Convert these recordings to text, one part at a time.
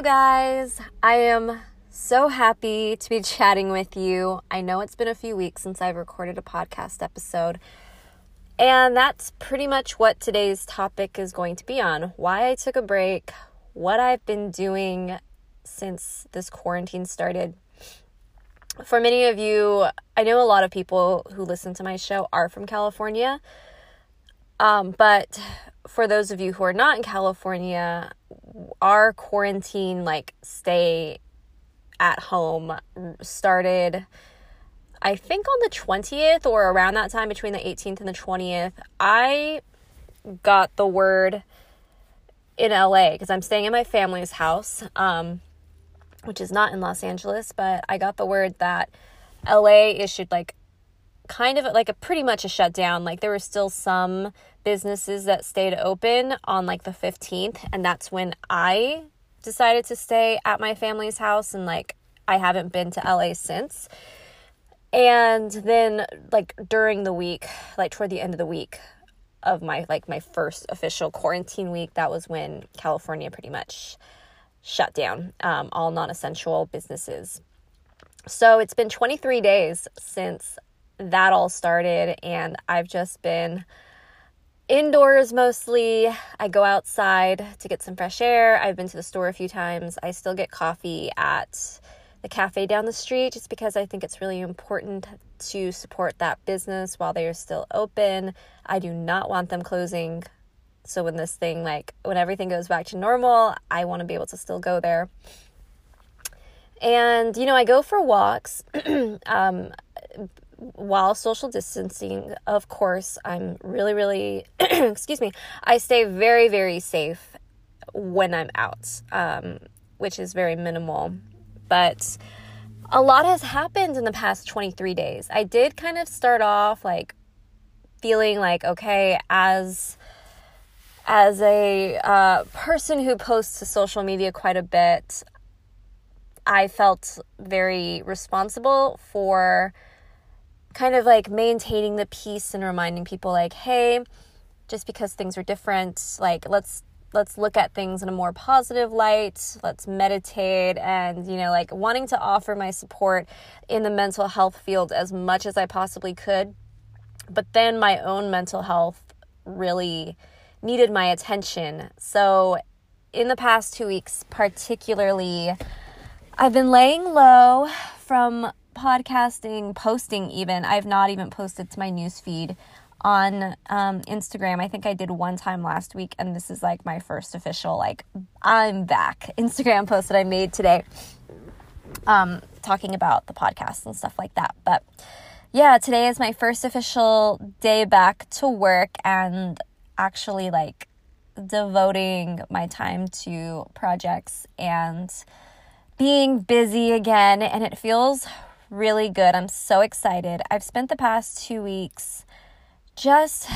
You guys. I am so happy to be chatting with you. I know it's been a few weeks since I've recorded a podcast episode, and that's pretty much what today's topic is going to be on why I took a break, what I've been doing since this quarantine started. For many of you, I know a lot of people who listen to my show are from California. Um, but for those of you who are not in California, our quarantine like stay at home started I think on the 20th or around that time between the 18th and the 20th. I got the word in LA because I'm staying in my family's house, um, which is not in Los Angeles, but I got the word that LA issued like kind of like a pretty much a shutdown. Like there were still some businesses that stayed open on like the 15th, and that's when I decided to stay at my family's house and like I haven't been to LA since. And then like during the week, like toward the end of the week of my like my first official quarantine week, that was when California pretty much shut down um, all non-essential businesses. So it's been 23 days since that all started, and I've just been indoors mostly. I go outside to get some fresh air. I've been to the store a few times. I still get coffee at the cafe down the street just because I think it's really important to support that business while they are still open. I do not want them closing. So when this thing like when everything goes back to normal, I want to be able to still go there. And you know, I go for walks. um, while social distancing, of course, I'm really, really, excuse me, I stay very, very safe when I'm out, um, which is very minimal. But a lot has happened in the past 23 days. I did kind of start off like feeling like, okay, as as a uh, person who posts to social media quite a bit, I felt very responsible for kind of like maintaining the peace and reminding people like hey just because things are different like let's let's look at things in a more positive light. Let's meditate and you know like wanting to offer my support in the mental health field as much as i possibly could. But then my own mental health really needed my attention. So in the past two weeks particularly i've been laying low from podcasting, posting even. I've not even posted to my newsfeed on um, Instagram. I think I did one time last week, and this is like my first official, like, I'm back Instagram post that I made today, um, talking about the podcast and stuff like that. But yeah, today is my first official day back to work and actually like devoting my time to projects and being busy again. And it feels really good. I'm so excited. I've spent the past two weeks just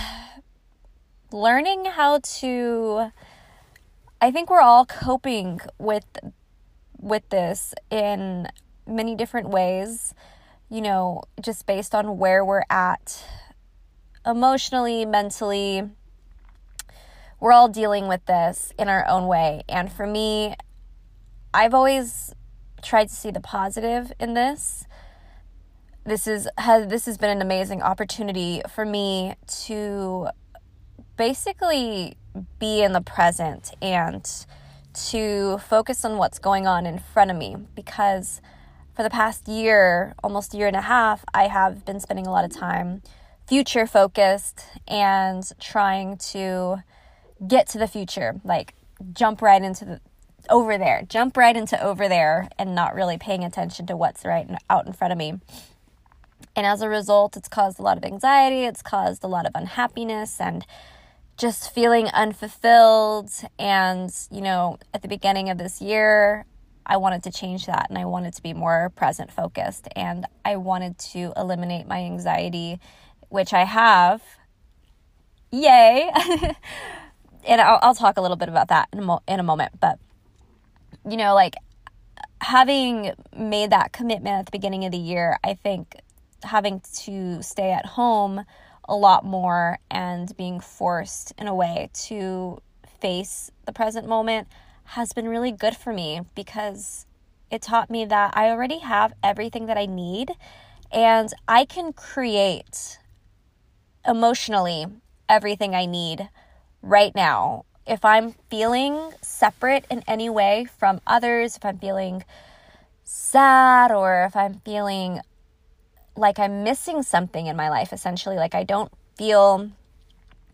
learning how to I think we're all coping with with this in many different ways, you know, just based on where we're at emotionally, mentally. We're all dealing with this in our own way. And for me, I've always tried to see the positive in this this is has this has been an amazing opportunity for me to basically be in the present and to focus on what's going on in front of me because for the past year, almost a year and a half, I have been spending a lot of time future focused and trying to get to the future, like jump right into the over there, jump right into over there and not really paying attention to what's right out in front of me. And as a result, it's caused a lot of anxiety, it's caused a lot of unhappiness and just feeling unfulfilled. And, you know, at the beginning of this year, I wanted to change that and I wanted to be more present focused and I wanted to eliminate my anxiety, which I have. Yay! and I'll, I'll, talk a little bit about that in a, mo- in a moment. But, you know, like having made that commitment at the beginning of the year, I think having to stay at home a lot more and being forced in a way to face the present moment has been really good for me because it taught me that I already have everything that I need and I can create emotionally everything I need right now. If I'm feeling separate in any way from others, if I'm feeling sad or if I'm feeling like I'm missing something in my life, essentially, like I don't feel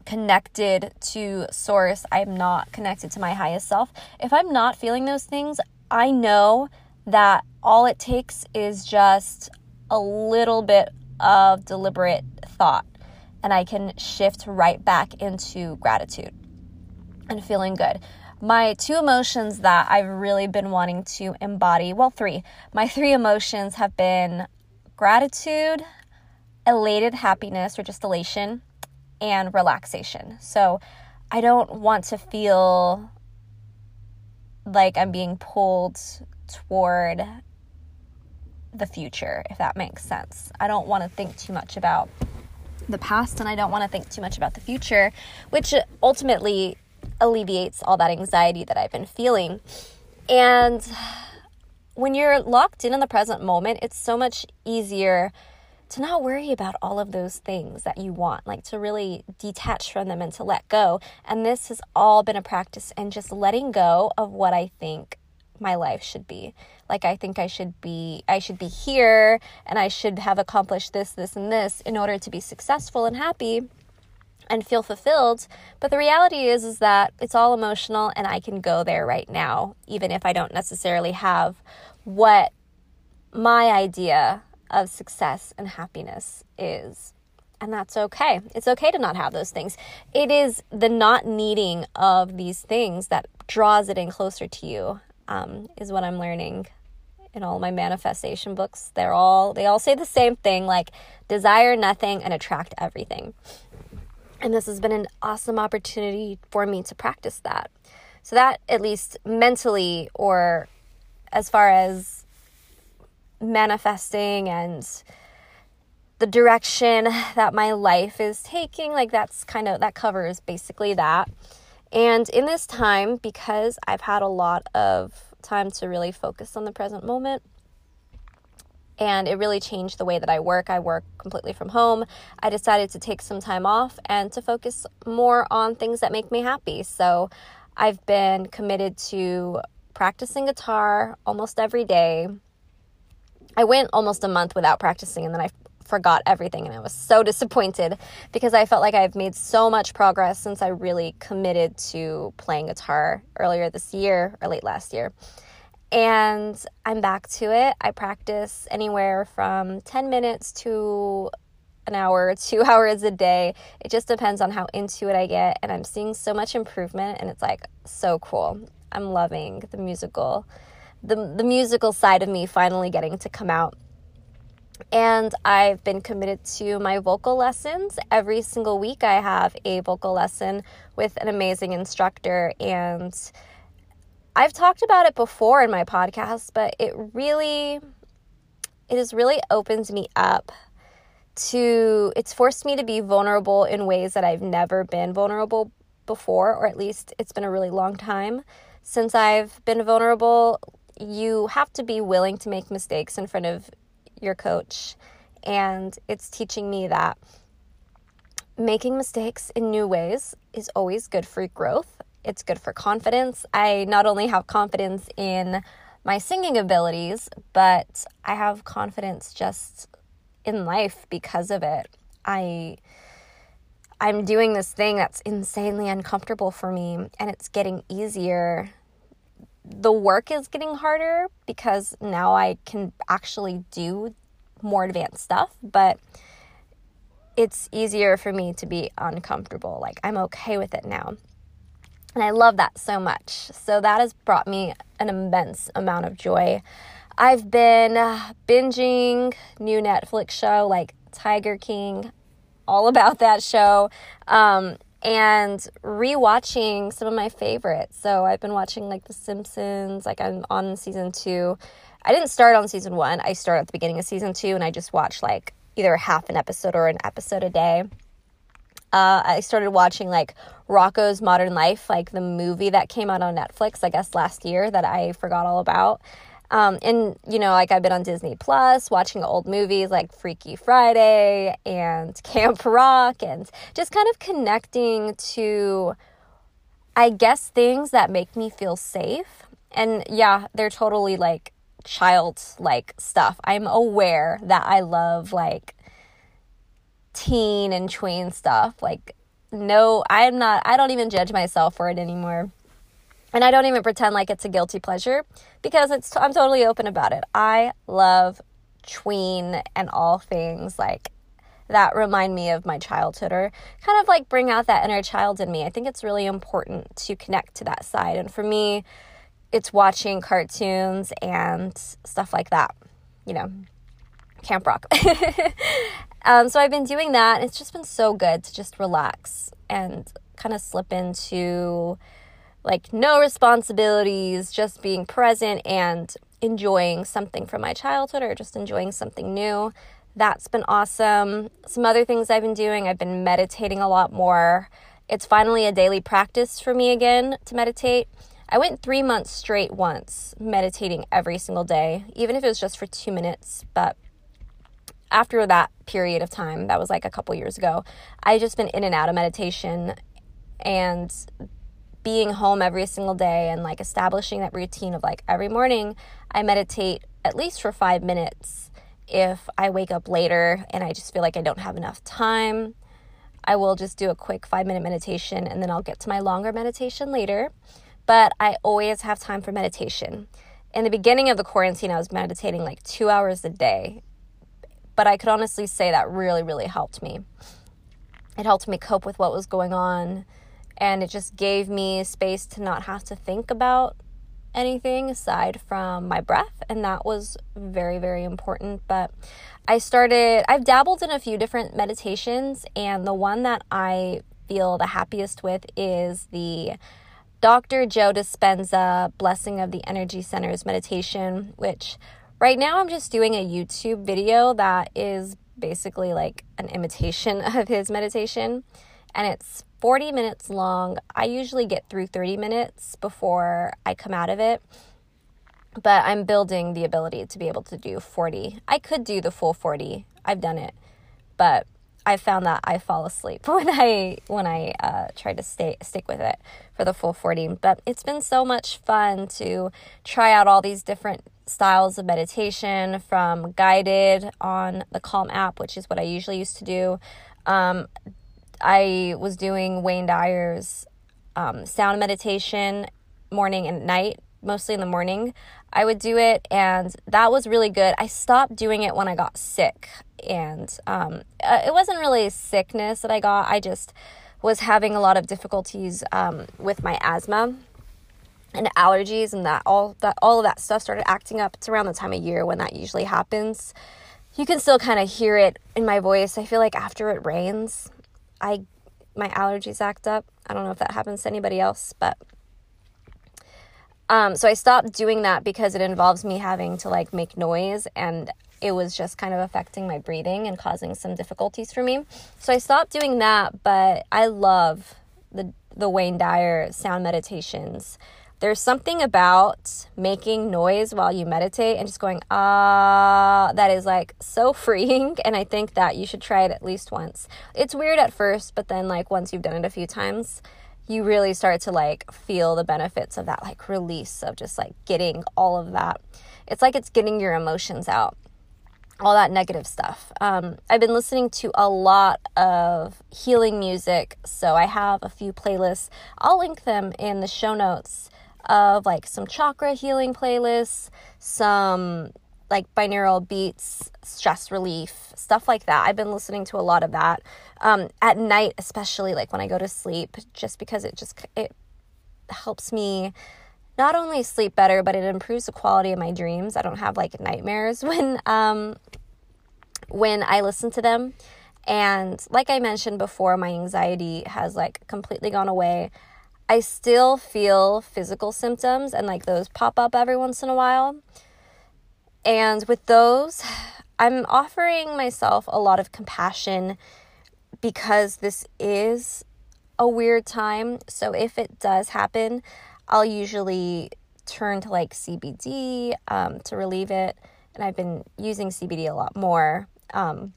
connected to source, I'm not connected to my highest self. If I'm not feeling those things, I know that all it takes is just a little bit of deliberate thought and I can shift right back into gratitude and feeling good. My two emotions that I've really been wanting to embody, well, three. My three emotions have been gratitude, elated happiness or just elation, and relaxation. So I don't want to feel like I'm being pulled toward the future, if that makes sense. I don't want to think too much about the past and I don't want to think too much about the future, which ultimately alleviates all that anxiety that I've been feeling. And when you're locked in in the present moment, it's so much easier to not worry about all of those things that you want, like to really detach from them and to let go. And this has all been a practice in just letting go of what I think my life should be. Like I think I should be I should be here and I should have accomplished this this and this in order to be successful and happy and feel fulfilled. But the reality is is that it's all emotional and I can go there right now even if I don't necessarily have what my idea of success and happiness is. And that's okay. It's okay to not have those things. It is the not needing of these things that draws it in closer to you um, is what I'm learning in all my manifestation books. They're all they all say the same thing like desire nothing and attract everything. And this has been an awesome opportunity for me to practice that. So that at least mentally or as far as manifesting and the direction that my life is taking, like that's kind of that covers basically that. And in this time, because I've had a lot of time to really focus on the present moment, and it really changed the way that I work. I work completely from home. I decided to take some time off and to focus more on things that make me happy. So I've been committed to practicing guitar almost every day. I went almost a month without practicing and then I forgot everything and I was so disappointed because I felt like I've made so much progress since I really committed to playing guitar earlier this year or late last year. And I'm back to it. I practice anywhere from 10 minutes to an hour, two hours a day. It just depends on how into it I get. And I'm seeing so much improvement, and it's like so cool. I'm loving the musical, the, the musical side of me finally getting to come out and I've been committed to my vocal lessons. Every single week, I have a vocal lesson with an amazing instructor. And I've talked about it before in my podcast, but it really, it has really opened me up to, it's forced me to be vulnerable in ways that I've never been vulnerable before, or at least it's been a really long time since I've been vulnerable. You have to be willing to make mistakes in front of your coach. And it's teaching me that making mistakes in new ways is always good for growth. It's good for confidence. I not only have confidence in my singing abilities, but I have confidence just in life because of it. I I'm doing this thing that's insanely uncomfortable for me and it's getting easier the work is getting harder because now I can actually do more advanced stuff, but it's easier for me to be uncomfortable. Like, I'm okay with it now. And I love that so much. So, that has brought me an immense amount of joy. I've been uh, binging new Netflix show like Tiger King, all about that show. Um, and rewatching some of my favorites. So I've been watching like The Simpsons, like I'm on season two. I didn't start on season one, I started at the beginning of season two and I just watched like either half an episode or an episode a day. Uh, I started watching like Rocko's Modern Life, like the movie that came out on Netflix, I guess last year that I forgot all about. Um, and you know, like I've been on Disney Plus watching old movies like Freaky Friday and Camp Rock, and just kind of connecting to, I guess, things that make me feel safe. And yeah, they're totally like child like stuff. I'm aware that I love like teen and tween stuff. Like, no, I'm not, I don't even judge myself for it anymore. And I don't even pretend like it's a guilty pleasure because it's I'm totally open about it. I love tween and all things like that remind me of my childhood or kind of like bring out that inner child in me. I think it's really important to connect to that side. And for me, it's watching cartoons and stuff like that, you know, Camp Rock. um, so I've been doing that. It's just been so good to just relax and kind of slip into like no responsibilities, just being present and enjoying something from my childhood or just enjoying something new. That's been awesome. Some other things I've been doing, I've been meditating a lot more. It's finally a daily practice for me again to meditate. I went three months straight once, meditating every single day, even if it was just for two minutes. But after that period of time, that was like a couple years ago, I just been in and out of meditation and being home every single day and like establishing that routine of like every morning I meditate at least for five minutes. If I wake up later and I just feel like I don't have enough time, I will just do a quick five minute meditation and then I'll get to my longer meditation later. But I always have time for meditation. In the beginning of the quarantine, I was meditating like two hours a day. But I could honestly say that really, really helped me. It helped me cope with what was going on and it just gave me space to not have to think about anything aside from my breath. And that was very very important. But i started i've dabbled in a few different meditations. And the one that i feel the happiest with is the dr joe dispenza blessing of the energy centers meditation which right now i'm just doing a youtube video that is basically like an imitation of his meditation. And it's 40 minutes long. I usually get through 30 minutes before I come out of it. But I'm building the ability to be able to do 40. I could do the full 40. I've done it. But I found that I fall asleep when I when I uh, try to stay stick with it for the full 40. But it's been so much fun to try out all these different styles of meditation from guided on the Calm app, which is what I usually used to do, um, I was doing Wayne Dyer's um, sound meditation morning and night, mostly in the morning. I would do it, and that was really good. I stopped doing it when I got sick, and um, uh, it wasn't really sickness that I got. I just was having a lot of difficulties um, with my asthma and allergies, and that all that all of that stuff started acting up. It's around the time of year when that usually happens. You can still kind of hear it in my voice. I feel like after it rains, I my allergies act up. I don't know if that happens to anybody else, but um, so I stopped doing that because it involves me having to like make noise and it was just kind of affecting my breathing and causing some difficulties for me. So I stopped doing that, but I love the the Wayne Dyer sound meditations there's something about making noise while you meditate and just going ah that is like so freeing and i think that you should try it at least once it's weird at first but then like once you've done it a few times you really start to like feel the benefits of that like release of just like getting all of that it's like it's getting your emotions out all that negative stuff. Um, I've been listening to a lot of healing music, so I have a few playlists. I'll link them in the show notes of like some chakra healing playlists, some like binaural beats, stress relief, stuff like that. I've been listening to a lot of that um, at night, especially like when I go to sleep, just because it just it helps me not only sleep better, but it improves the quality of my dreams. I don't have like nightmares when um, when I listen to them. And like I mentioned before, my anxiety has like completely gone away. I still feel physical symptoms and like those pop up every once in a while. And with those, I'm offering myself a lot of compassion because this is a weird time. So if it does happen, I'll usually turn to like CBD um, to relieve it. And I've been using CBD a lot more. Um,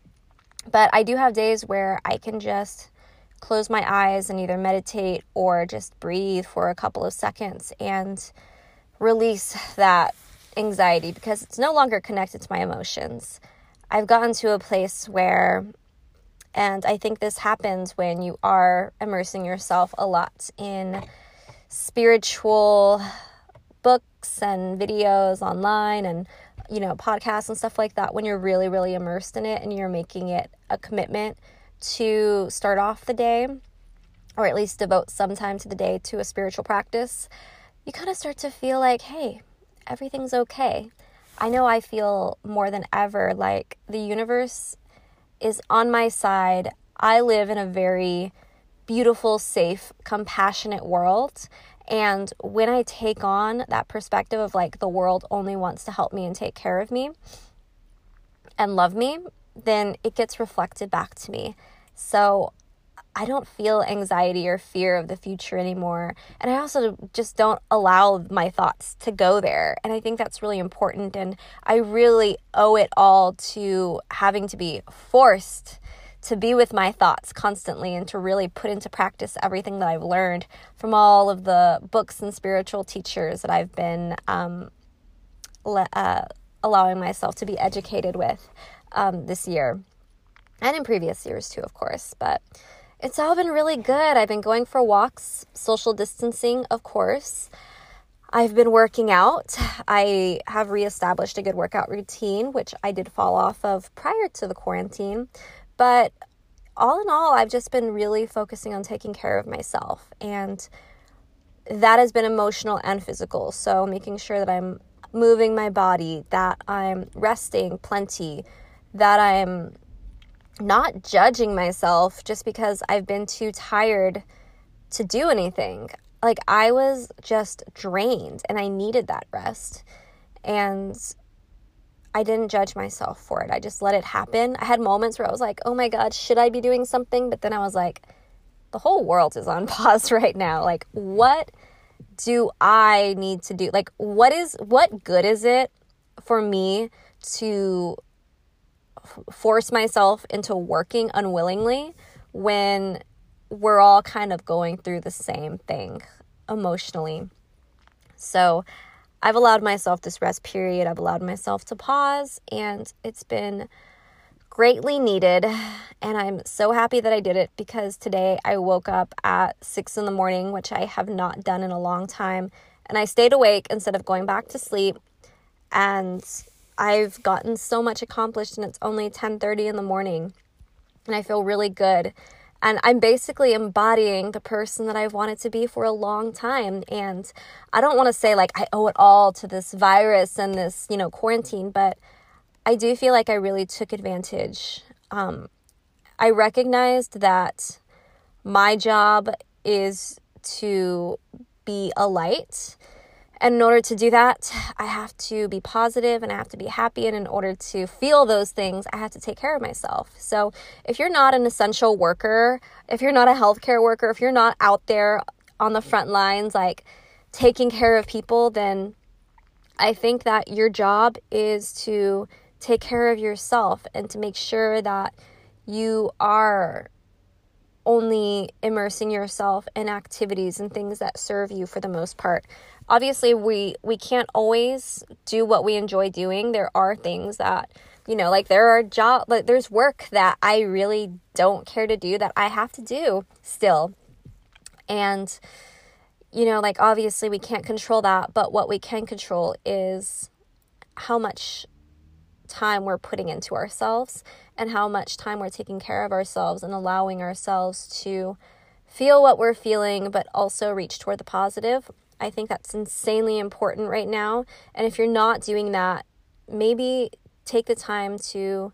but I do have days where I can just close my eyes and either meditate or just breathe for a couple of seconds and release that anxiety because it's no longer connected to my emotions. I've gotten to a place where, and I think this happens when you are immersing yourself a lot in spiritual books and videos online and you know podcasts and stuff like that when you're really really immersed in it and you're making it a commitment to start off the day or at least devote some time to the day to a spiritual practice you kind of start to feel like hey everything's okay. I know i feel more than ever like the universe is on my side. I live in a very beautiful safe compassionate world. And when I take on that perspective of like the world only wants to help me and take care of me and love me, then it gets reflected back to me. So I don't feel anxiety or fear of the future anymore. And I also just don't allow my thoughts to go there. And I think that's really important. And I really owe it all to having to be forced to be with my thoughts constantly and to really put into practice everything that I've learned from all of the books and spiritual teachers that I've been um, le- uh, allowing myself to be educated with um, this year and in previous years too, of course. But it's all been really good. I've been going for walks, social distancing, of course. I've been working out. I have reestablished a good workout routine, which I did fall off of prior to the quarantine. But all in all, I've just been really focusing on taking care of myself. And that has been emotional and physical. So making sure that I'm moving my body, that I'm resting plenty, that I'm not judging myself just because I've been too tired to do anything. Like I was just drained and I needed that rest. And I didn't judge myself for it. I just let it happen. I had moments where I was like, oh my God, should I be doing something? But then I was like, the whole world is on pause right now. Like, what do I need to do? Like, what is, what good is it for me to force myself into working unwillingly when we're all kind of going through the same thing emotionally? So, I've allowed myself this rest period. I've allowed myself to pause, and it's been greatly needed. And I'm so happy that I did it because today I woke up at six in the morning, which I have not done in a long time. And I stayed awake instead of going back to sleep. And I've gotten so much accomplished, and it's only 10 30 in the morning. And I feel really good. And I'm basically embodying the person that I've wanted to be for a long time. And I don't want to say like I owe it all to this virus and this, you know, quarantine, but I do feel like I really took advantage. Um, I recognized that my job is to be a light and in order to do that, I have to be positive and I have to be happy. And in order to feel those things, I have to take care of myself. So if you're not an essential worker, if you're not a healthcare worker, if you're not out there on the front lines, like taking care of people, then I think that your job is to take care of yourself and to make sure that you are only immersing yourself in activities and things that serve you for the most part obviously we we can't always do what we enjoy doing. There are things that you know like there are job like there's work that i really don't care to do that i have to do still. And you know like obviously we can't control that but what we can control is how much time we're putting into ourselves and how much time we're taking care of ourselves and allowing ourselves to feel what we're feeling but also reach toward the positive I think that's insanely important right now. And if you're not doing that, maybe take the time to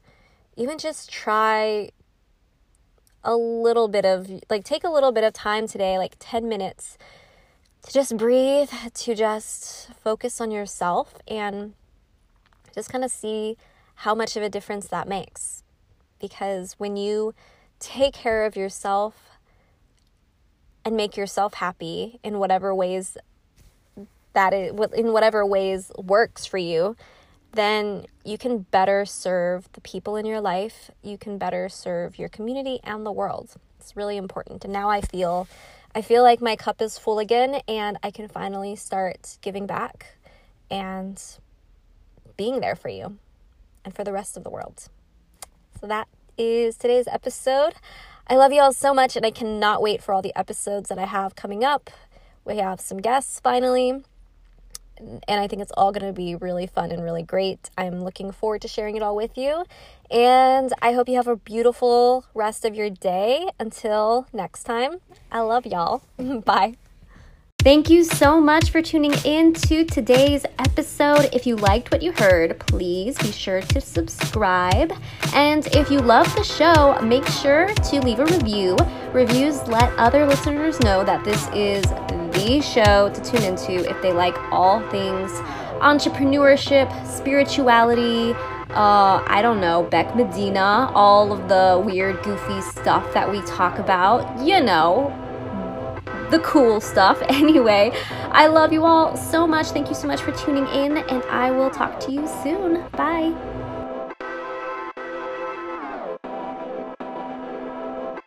even just try a little bit of like take a little bit of time today, like 10 minutes to just breathe, to just focus on yourself and just kind of see how much of a difference that makes. Because when you take care of yourself and make yourself happy in whatever ways that is in whatever ways works for you then you can better serve the people in your life. You can better serve your community and the world. It's really important. And now i feel i feel like my cup is full again and i can finally start giving back and being there for you and for the rest of the world. So that is today's episode. I love you all so much, and I cannot wait for all the episodes that I have coming up. We have some guests finally, and I think it's all going to be really fun and really great. I'm looking forward to sharing it all with you, and I hope you have a beautiful rest of your day. Until next time, I love y'all. Bye. Thank you so much for tuning in to today's episode. If you liked what you heard, please be sure to subscribe. And if you love the show, make sure to leave a review. Reviews let other listeners know that this is the show to tune into if they like all things entrepreneurship, spirituality, uh, I don't know, Beck Medina, all of the weird, goofy stuff that we talk about. You know, the cool stuff. Anyway, I love you all so much. Thank you so much for tuning in, and I will talk to you soon. Bye.